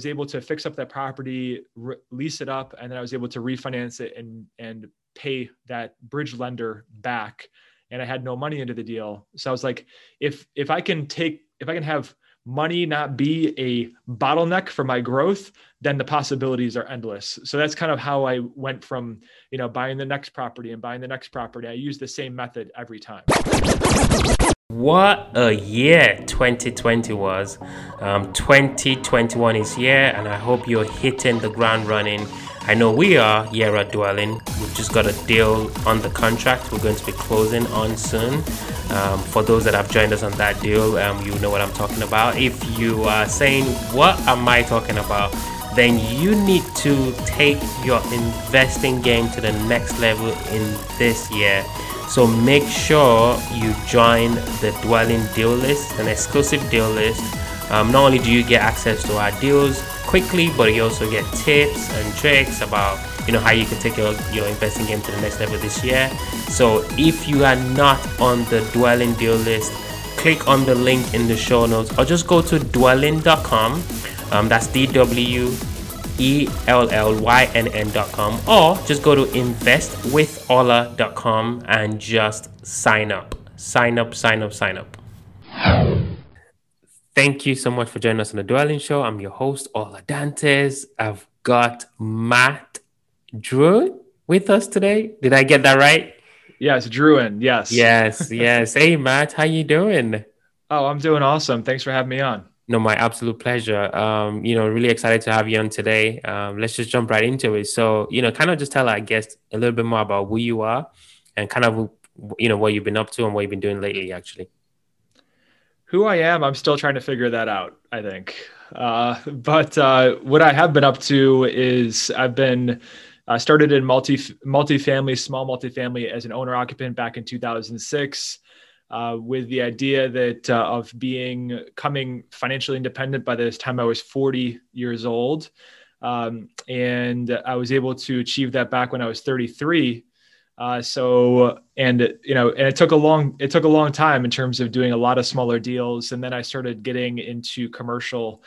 was able to fix up that property, re- lease it up, and then I was able to refinance it and and pay that bridge lender back. And I had no money into the deal, so I was like, if if I can take if I can have money not be a bottleneck for my growth, then the possibilities are endless. So that's kind of how I went from, you know, buying the next property and buying the next property. I use the same method every time. What a year 2020 was. Um, 2021 is here, and I hope you're hitting the ground running. I know we are here at Dwellynn. We've just got a deal on the contract we're going to be closing on soon. Um, for those that have joined us on that deal, um, you know what I'm talking about. If you are saying, What am I talking about? then you need to take your investing game to the next level in this year. So make sure you join the Dwellynn deal list, an exclusive deal list. Um, not only do you get access to our deals quickly, but you also get tips and tricks about you know how you can take your, your investing game to the next level this year. So if you are not on the Dwellynn deal list, click on the link in the show notes or just go to dwellynn.com. Um, that's D W E L L Y N N.com or just go to investwithola.com and just sign up. Sign up, sign up, sign up. Thank you so much for joining us on the Dwellynn Show. I'm your host, Ola Danese. I've got Matt Drew with us today. Did I get that right? Yes, Drouin. Yes. Yes, yes. hey, Matt, how you doing? Oh, I'm doing awesome. Thanks for having me on. No, my absolute pleasure. Um, you know, really excited to have you on today. Um, let's just jump right into it. So, you know, kind of just tell our guests a little bit more about who you are and kind of, you know, what you've been up to and what you've been doing lately, actually. Who I am, I'm still trying to figure that out, I think. Uh, but uh, what I have been up to is I've been uh, started in multi multifamily, small multifamily as an owner occupant back in 2006 uh, with the idea that uh, of being coming financially independent by this time I was 40 years old. Um, and I was able to achieve that back when I was 33. Uh, so, and you know, and it took a long, it took a long time in terms of doing a lot of smaller deals. And then I started getting into commercial,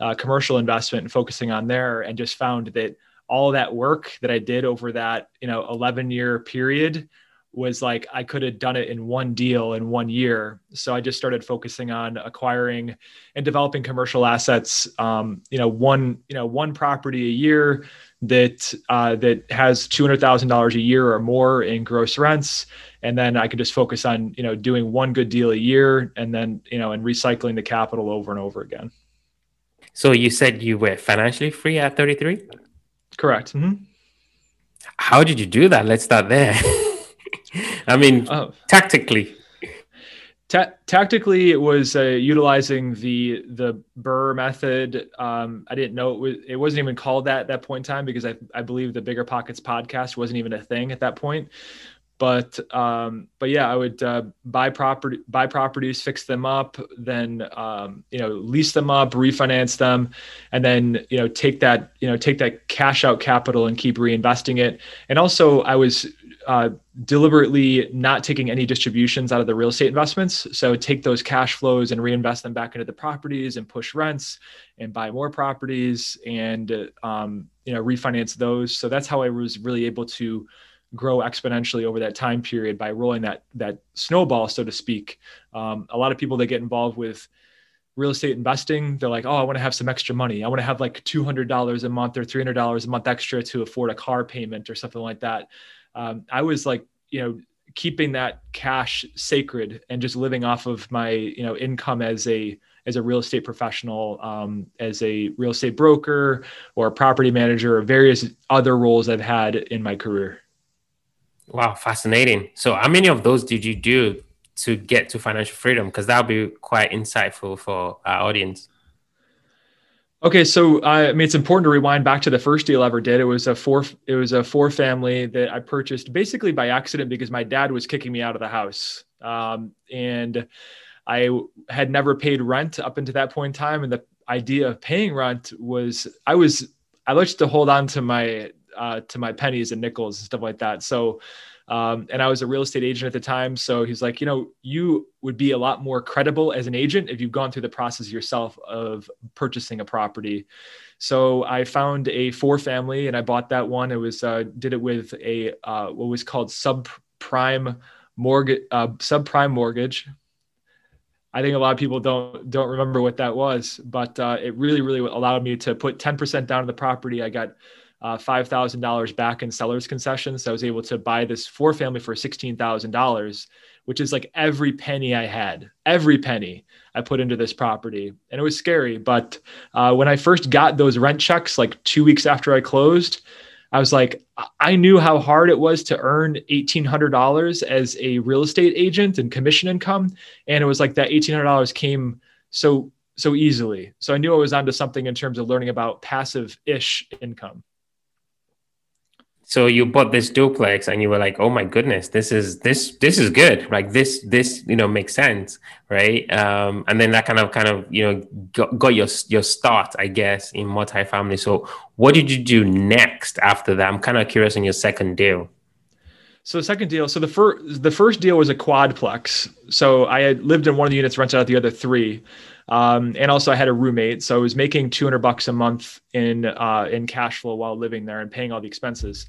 uh, commercial investment and focusing on there and just found that all that work that I did over that, you know, 11 year period was like I could have done it in one deal in one year. So I just started focusing on acquiring and developing commercial assets. Um, you know, one you know one property a year that uh, that has two hundred thousand dollars a year or more in gross rents, and then I could just focus on you know doing one good deal a year, and then you know and recycling the capital over and over again. So you said you were financially free at thirty three. Correct. Mm-hmm. How did you do that? Let's start there. I mean, oh. tactically. Ta- tactically, it was uh, utilizing the the BRRRR method. Um, I didn't know it was it wasn't even called that at that point in time because I I believe the Bigger Pockets podcast wasn't even a thing at that point. But um, but yeah, I would uh, buy property buy properties, fix them up, then um, you know lease them up, refinance them, and then you know take that you know take that cash out capital and keep reinvesting it. And also, I was uh, deliberately not taking any distributions out of the real estate investments. So take those cash flows and reinvest them back into the properties and push rents and buy more properties and um, you know refinance those. So that's how I was really able to grow exponentially over that time period by rolling that that snowball, so to speak. Um, a lot of people that get involved with real estate investing, they're like, oh, I want to have some extra money. I want to have like $200 a month or $300 a month extra to afford a car payment or something like that um, I was like, you know, keeping that cash sacred and just living off of my, you know, income as a as a real estate professional, um, as a real estate broker or a property manager, or various other roles I've had in my career. Wow, fascinating. So, how many of those did you do to get to financial freedom? Because that would be quite insightful for our audience. Okay, so uh, I mean, it's important to rewind back to the first deal I ever did. It was a four, it was a four family that I purchased basically by accident because my dad was kicking me out of the house, um, and I had never paid rent up until that point in time. And the idea of paying rent was I was I liked to hold on to my uh, to my pennies and nickels and stuff like that. So Um, and I was a real estate agent at the time. So he's like, you know, you would be a lot more credible as an agent if you've gone through the process yourself of purchasing a property. So I found a four family and I bought that one. It was, uh, did it with a, uh, what was called subprime mortgage, uh, subprime mortgage. I think a lot of people don't don't remember what that was, but uh, it really really allowed me to put 10% down on the property. I got uh, $5,000 back in seller's concessions. So I was able to buy this four family for $16,000, which is like every penny I had, every penny I put into this property. And it was scary. But uh, when I first got those rent checks, like two weeks after I closed, I was like, I knew how hard it was to earn $1,800 as a real estate agent and commission income. And it was like that $1,800 came so, so easily. So I knew I was onto something in terms of learning about passive ish income so you bought this duplex and you were like oh my goodness this is this this is good. Like this this you know makes sense right? Um, and then that kind of kind of you know got, got your your start i guess in multifamily. So what did you do next after that? I'm kind of curious on your second deal. So the second deal so the first the first deal was a quadplex. So i had lived in one of the units rented out the other three um, and also I had a roommate, so I was making 200 bucks a month in uh, in cash flow while living there and paying all the expenses.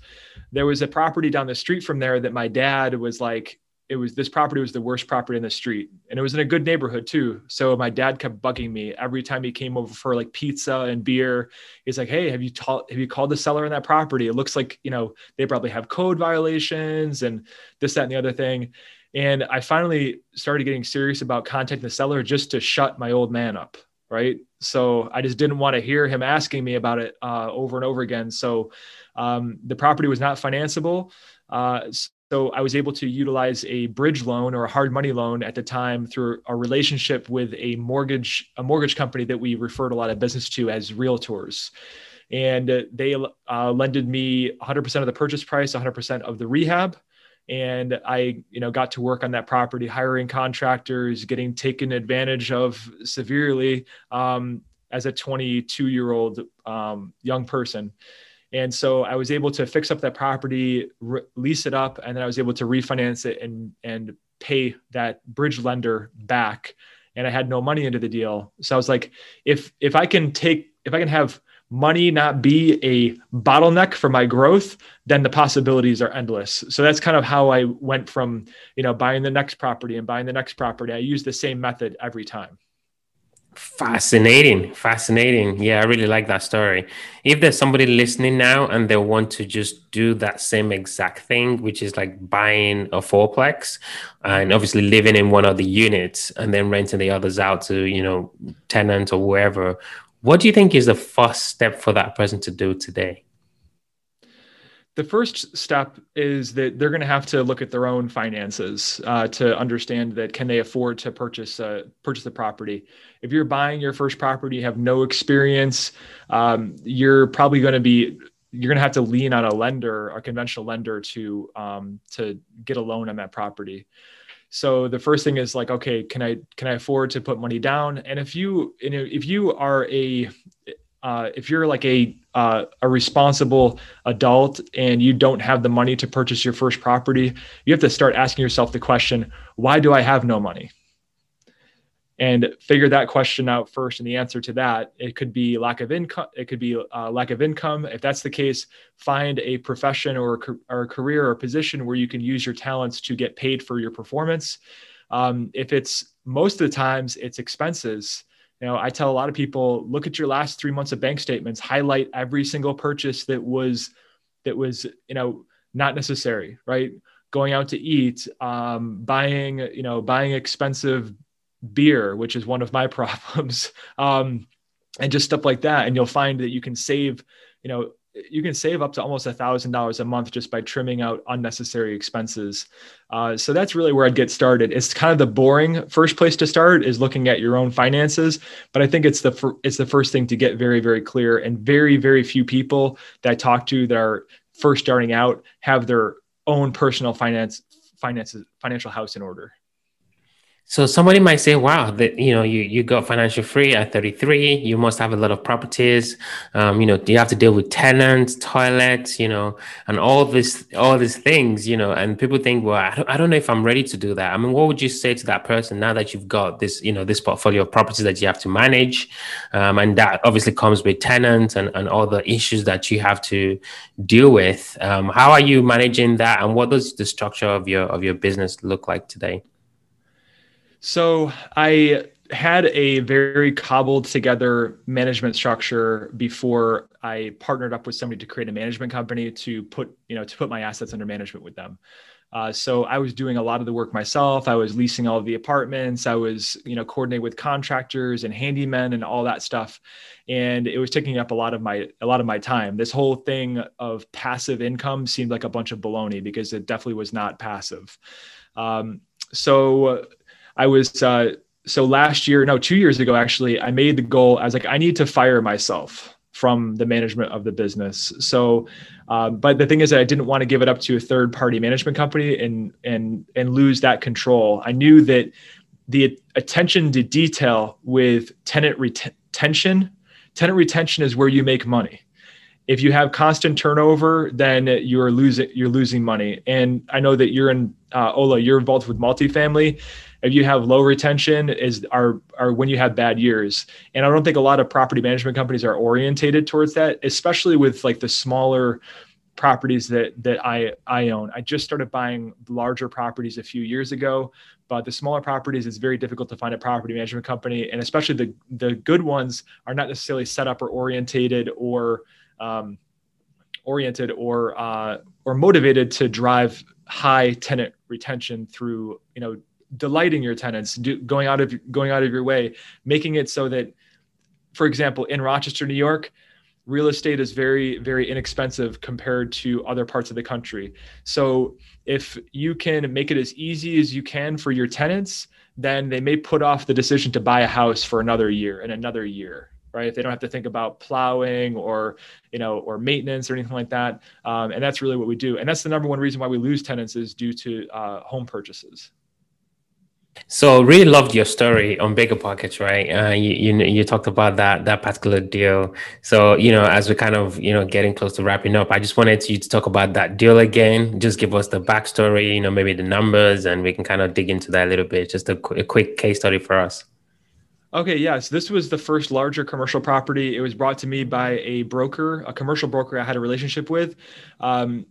There was a property down the street from there that my dad was like, it was this property was the worst property in the street, and it was in a good neighborhood too. So my dad kept bugging me every time he came over for like pizza and beer. He's like, "Hey, have you ta- have you called the seller in that property? It looks like you know they probably have code violations and this, that, and the other thing." And I finally started getting serious about contacting the seller just to shut my old man up. Right. So I just didn't want to hear him asking me about it uh, over and over again. So um, the property was not financeable. Uh, so I was able to utilize a bridge loan or a hard money loan at the time through a relationship with a mortgage a mortgage company that we referred a lot of business to as realtors. And they uh, lended me 100% of the purchase price, 100% of the rehab, and I, you know, got to work on that property, hiring contractors, getting taken advantage of severely um, as a 22 year old um, young person. And so I was able to fix up that property, re- lease it up, and then I was able to refinance it and and pay that bridge lender back. And I had no money into the deal, so I was like, if if I can take if I can have money not be a bottleneck for my growth, then the possibilities are endless. So that's kind of how I went from, you know, buying the next property and buying the next property. I use the same method every time. Fascinating, fascinating. Yeah, I really like that story. If there's somebody listening now and they want to just do that same exact thing, which is like buying a fourplex and obviously living in one of the units and then renting the others out to, you know, tenants or whoever, what do you think is the first step for that person to do today? The first step is that they're going to have to look at their own finances uh, to understand that can they afford to purchase a purchase a property. If you're buying your first property, you have no experience, um, you're probably going to be you're going to have to lean on a lender, a conventional lender, to um, to get a loan on that property. So the first thing is like, okay, can I can I afford to put money down? And if you you know if you are a uh, if you're like a uh, a responsible adult and you don't have the money to purchase your first property, you have to start asking yourself the question, why do I have no money? And figure that question out first and the answer to that it could be lack of income it could be uh, lack of income. If that's the case find a profession or, or a career or a position where you can use your talents to get paid for your performance. Um, if it's most of the times it's expenses. You know i tell a lot of people look at your last three months of bank statements highlight every single purchase that was that was you know not necessary right? Going out to eat um, buying you know buying expensive beer, which is one of my problems, um, and just stuff like that. And you'll find that you can save, you know, you can save up to almost a thousand dollars a month just by trimming out unnecessary expenses. Uh, so that's really where I'd get started. It's kind of the boring first place to start is looking at your own finances, but I think it's the fir- it's the first thing to get very very clear. And very very few people that I talk to that are first starting out have their own personal finance finances financial house in order. So somebody might say, "Wow, that you know, you you got financial free at 33. You must have a lot of properties. Um, you know, you have to deal with tenants, toilets, you know, and all this, all these things, you know." And people think, "Well, I don't, I don't know if I'm ready to do that." I mean, what would you say to that person now that you've got this, you know, this portfolio of properties that you have to manage, um, and that obviously comes with tenants and and all the issues that you have to deal with. Um, how are you managing that, and what does the structure of your of your business look like today? So I had a very cobbled together management structure before I partnered up with somebody to create a management company to put, you know, to put my assets under management with them. Uh, so I was doing a lot of the work myself. I was leasing all of the apartments. I was, you know, coordinating with contractors and handymen and all that stuff, and it was taking up a lot of my a lot of my time. This whole thing of passive income seemed like a bunch of baloney because it definitely was not passive. Um, so I was uh, so last year, no, two years ago actually, I made the goal. I was like, I need to fire myself from the management of the business. So, um, but the thing is that I didn't want to give it up to a third party management company and and and lose that control. I knew that the attention to detail with tenant retention, tenant retention is where you make money. If you have constant turnover, then you're losing you're losing money. And I know that you're in uh, Ola, you're involved with multifamily if you have low retention is are are when you have bad years. And i don't think a lot of property management companies are orientated towards that especially with like the smaller properties that that i i own. I just started buying larger properties a few years ago but the smaller properties it's very difficult to find a property management company and especially the the good ones are not necessarily set up or orientated or um, oriented or uh, or motivated to drive high tenant retention through you know delighting your tenants, do, going out of going out of your way, making it so that, for example, in Rochester, New York, real estate is very very inexpensive compared to other parts of the country. So if you can make it as easy as you can for your tenants, then they may put off the decision to buy a house for another year and another year right? If they don't have to think about plowing or you know or maintenance or anything like that um, and that's really what we do. And that's the number one reason why we lose tenants is due to uh, home purchases so really loved your story on Bigger Pockets, right? Uh, you, you you talked about that that particular deal. So you know, as we're kind of you know getting close to wrapping up, I just wanted you to talk about that deal again. Just give us the backstory, you know, maybe the numbers, and we can kind of dig into that a little bit. Just a, qu- a quick case study for us. Okay, yes, this was the first larger commercial property. It was brought to me by a broker, a commercial broker I had a relationship with. Um,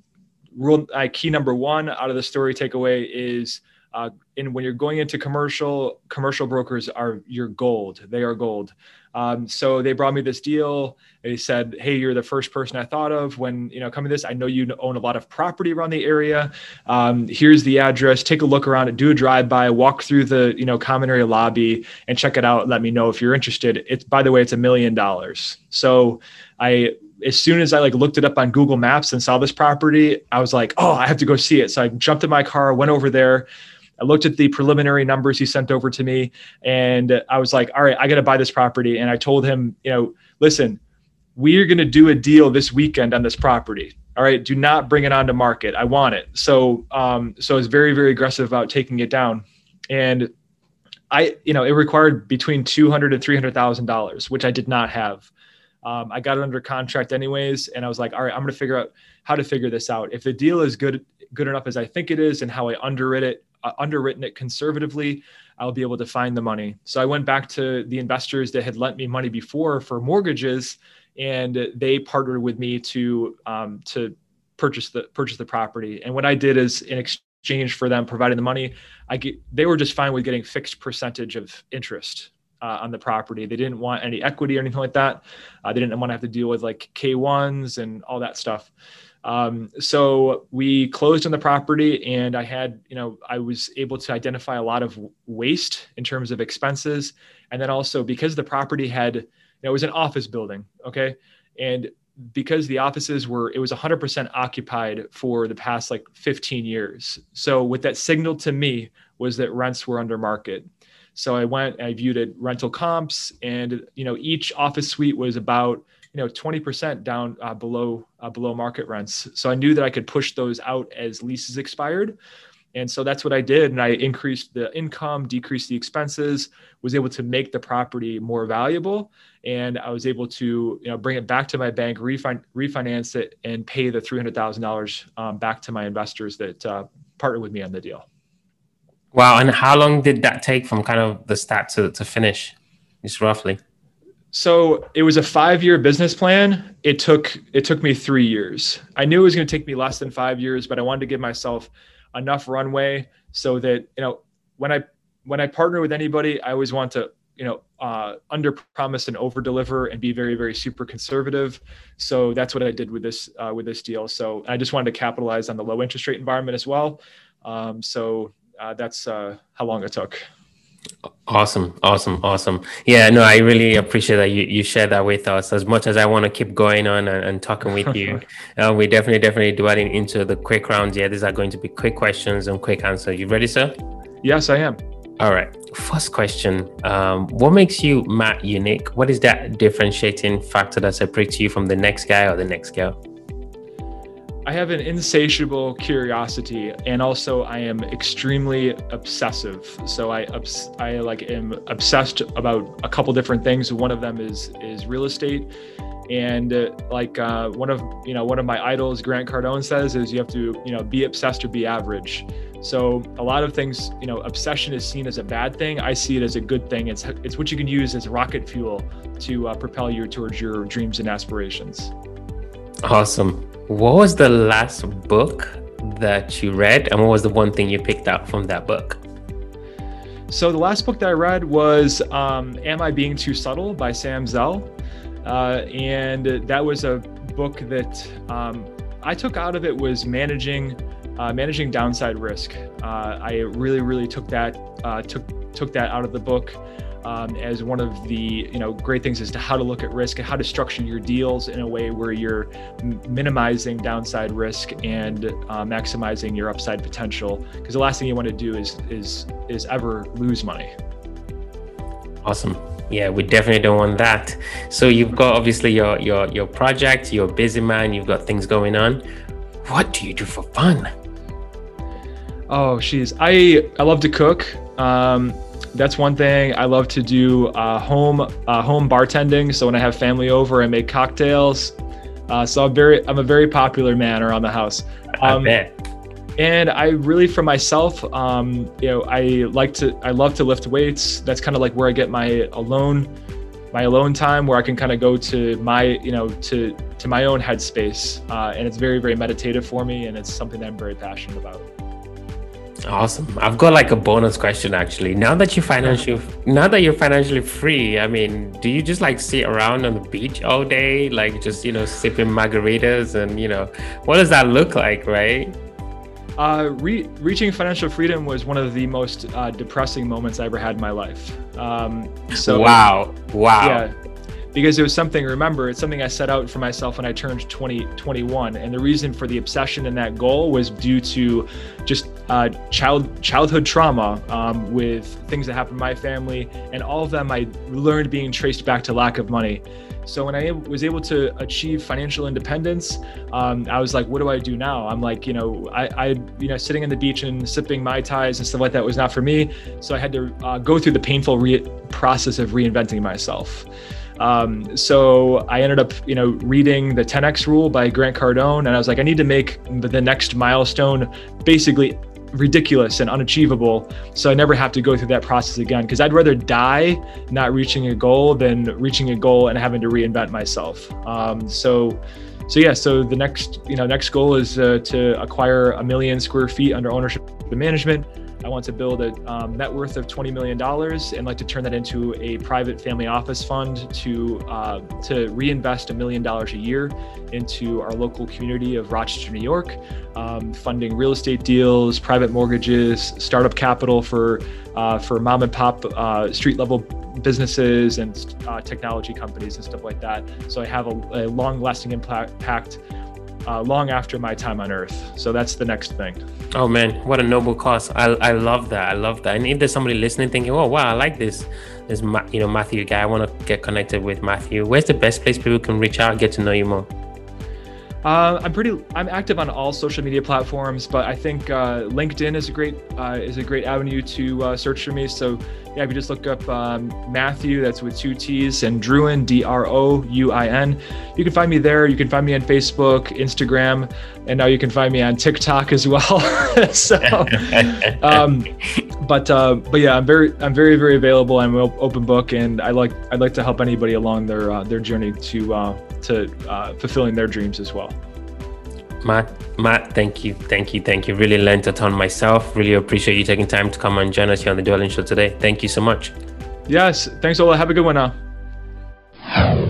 rule uh, key number one out of the story takeaway is uh, and when you're going into commercial, commercial brokers are your gold. They are gold. Um, so they brought me this deal. They said, "Hey, you're the first person I thought of when you know coming to this. I know you own a lot of property around the area. Um, here's the address. Take a look around it. Do a drive by. Walk through the you know common area lobby and check it out. Let me know if you're interested. It's by the way, it's a million dollars. So I as soon as I like looked it up on Google Maps and saw this property, I was like, oh, I have to go see it. So I jumped in my car, went over there. I looked at the preliminary numbers he sent over to me and I was like, all right, I got to buy this property. And I told him, you know, listen, we are going to do a deal this weekend on this property. All right, do not bring it onto market. I want it. So, um, so I was very, very aggressive about taking it down. And I, you know, it required between two hundred and three hundred thousand dollars, which I did not have. Um, I got it under contract anyways, and I was like, all right, I'm going to figure out how to figure this out. If the deal is good, good enough as I think it is, and how I underwrite it, underwritten it conservatively, I'll be able to find the money. So I went back to the investors that had lent me money before for mortgages, and they partnered with me to um, to purchase the purchase the property. And what I did is in exchange for them providing the money, I get, they were just fine with getting fixed percentage of interest uh, on the property. They didn't want any equity or anything like that. Uh, they didn't want to have to deal with like K1s and all that stuff. Um, so we closed on the property, and I had, you know, I was able to identify a lot of waste in terms of expenses, and then also because the property had, you know, it was an office building, okay, and because the offices were it was 100% occupied for the past like 15 years. So what that signaled to me was that rents were under market. So i went i viewed it rental comps and you know each office suite was about you know 20% down uh, below uh, below market rents. So I knew that I could push those out as leases expired. And so that's what I did. And I increased the income, decreased the expenses, was able to make the property more valuable. And I was able to, you know, bring it back to my bank, refin- refinance it, and pay the $300,000 um, back to my investors that uh, partnered with me on the deal. Wow. And how long did that take from kind of the start to, to finish, just roughly? So it was a five-year business plan. It took it took me three years. I knew it was going to take me less than five years, but I wanted to give myself enough runway so that you know when I when I partner with anybody, I always want to you know uh, under promise and over deliver and be very very super conservative. So that's what I did with this uh, with this deal. So I just wanted to capitalize on the low interest rate environment as well. Um, so uh, that's uh, how long it took. Awesome, awesome, awesome. Yeah, no, I really appreciate that you, you share that with us. As much as I want to keep going on and, and talking with you, uh, we definitely, definitely dwelling into the quick rounds. Yeah, these are going to be quick questions and quick answers. You ready, sir? Yes, I am. All right. First question um, What makes you Matt unique? What is that differentiating factor that separates you from the next guy or the next girl? I have an insatiable curiosity, and also I am extremely obsessive. So I I like am obsessed about a couple different things. One of them is is real estate, and uh, like uh, one of you know one of my idols, Grant Cardone says, is you have to you know be obsessed or be average. So a lot of things, you know, obsession is seen as a bad thing. I see it as a good thing. It's it's what you can use as rocket fuel to uh, propel you towards your dreams and aspirations. Awesome. What was the last book that you read, and what was the one thing you picked out from that book? So the last book that I read was um, "Am I Being Too Subtle" by Sam Zell, uh, and that was a book that um, I took out of it was managing uh, managing downside risk. Uh, I really, really took that uh, took took that out of the book um, as one of the you know great things as to how to look at risk and how to structure your deals in a way where you're minimizing downside risk and uh, maximizing your upside potential. Because the last thing you want to do is is is ever lose money. Awesome. Yeah, we definitely don't want that. So you've got obviously your your your project. You're a busy man. You've got things going on. What do you do for fun? Oh, she's I I love to cook. Um, that's one thing I love to do. Uh, home uh, home bartending. So when I have family over, I make cocktails. Uh, so I'm very I'm a very popular man around the house. Um, I bet. And I really, for myself, um, you know, I like to I love to lift weights. That's kind of like where I get my alone my alone time where I can kind of go to my, you know, to to my own headspace, uh, and it's very, very meditative for me, and it's something that I'm very passionate about. Awesome. I've got like a bonus question actually. Now that you're financially now that you're financially free, I mean, do you just like sit around on the beach all day, like just you know sipping margaritas and you know what does that look like, right? Uh, re- reaching financial freedom was one of the most uh, depressing moments I ever had in my life. Um, so wow, wow. Yeah, because it was something remember it's something i set out for myself when i turned 20 21 and the reason for the obsession in that goal was due to just uh, child childhood trauma um, with things that happened in my family and all of them i learned being traced back to lack of money so when I was able to achieve financial independence, um, I was like, what do I do now? I'm like, you know, I, I, you know, sitting on the beach and sipping mai tais and stuff like that was not for me. So I had to uh, go through the painful re- process of reinventing myself. Um, so I ended up, you know, reading the 10x rule by Grant Cardone, and I was like, I need to make the next milestone basically ridiculous and unachievable. So i never have to go through that process again because i'd rather die not reaching a goal than reaching a goal and having to reinvent myself. Um, so so yeah so the next you know next goal is uh, to acquire a million square feet under ownership and management I want to build a um, net worth of $20 million and like to turn that into a private family office fund to uh, to reinvest a million dollars a year into our local community of Rochester, New York, um, funding real estate deals, private mortgages, startup capital for uh, for mom and pop uh, street level businesses and uh, technology companies and stuff like that. So I have a, a long lasting impact uh, long after my time on Earth. So that's the next thing. Oh man, what a noble cause! I, I love that. I love that. And if there's somebody listening thinking, "Oh wow, I like this," this you know Matthew guy. I want to get connected with Matthew. Where's the best place people can reach out, get to know you more? Uh, I'm pretty. I'm active on all social media platforms, but I think uh, LinkedIn is a great uh, is a great avenue to uh, search for me. So yeah, if you just look up um, Matthew, that's with two T's, and Drouin, D R O U I N, you can find me there. You can find me on Facebook, Instagram, and now you can find me on TikTok as well. so, um, but uh, but yeah, I'm very I'm very very available. I'm an open book, and I like I'd like to help anybody along their uh, their journey to to fulfilling their dreams as well. Matt, Matt, thank you, thank you, thank you. Really learned a ton myself. Really appreciate you taking time to come and join us here on the Dwellynn Show today. Thank you so much. Yes, thanks, Ola. Have a good one now.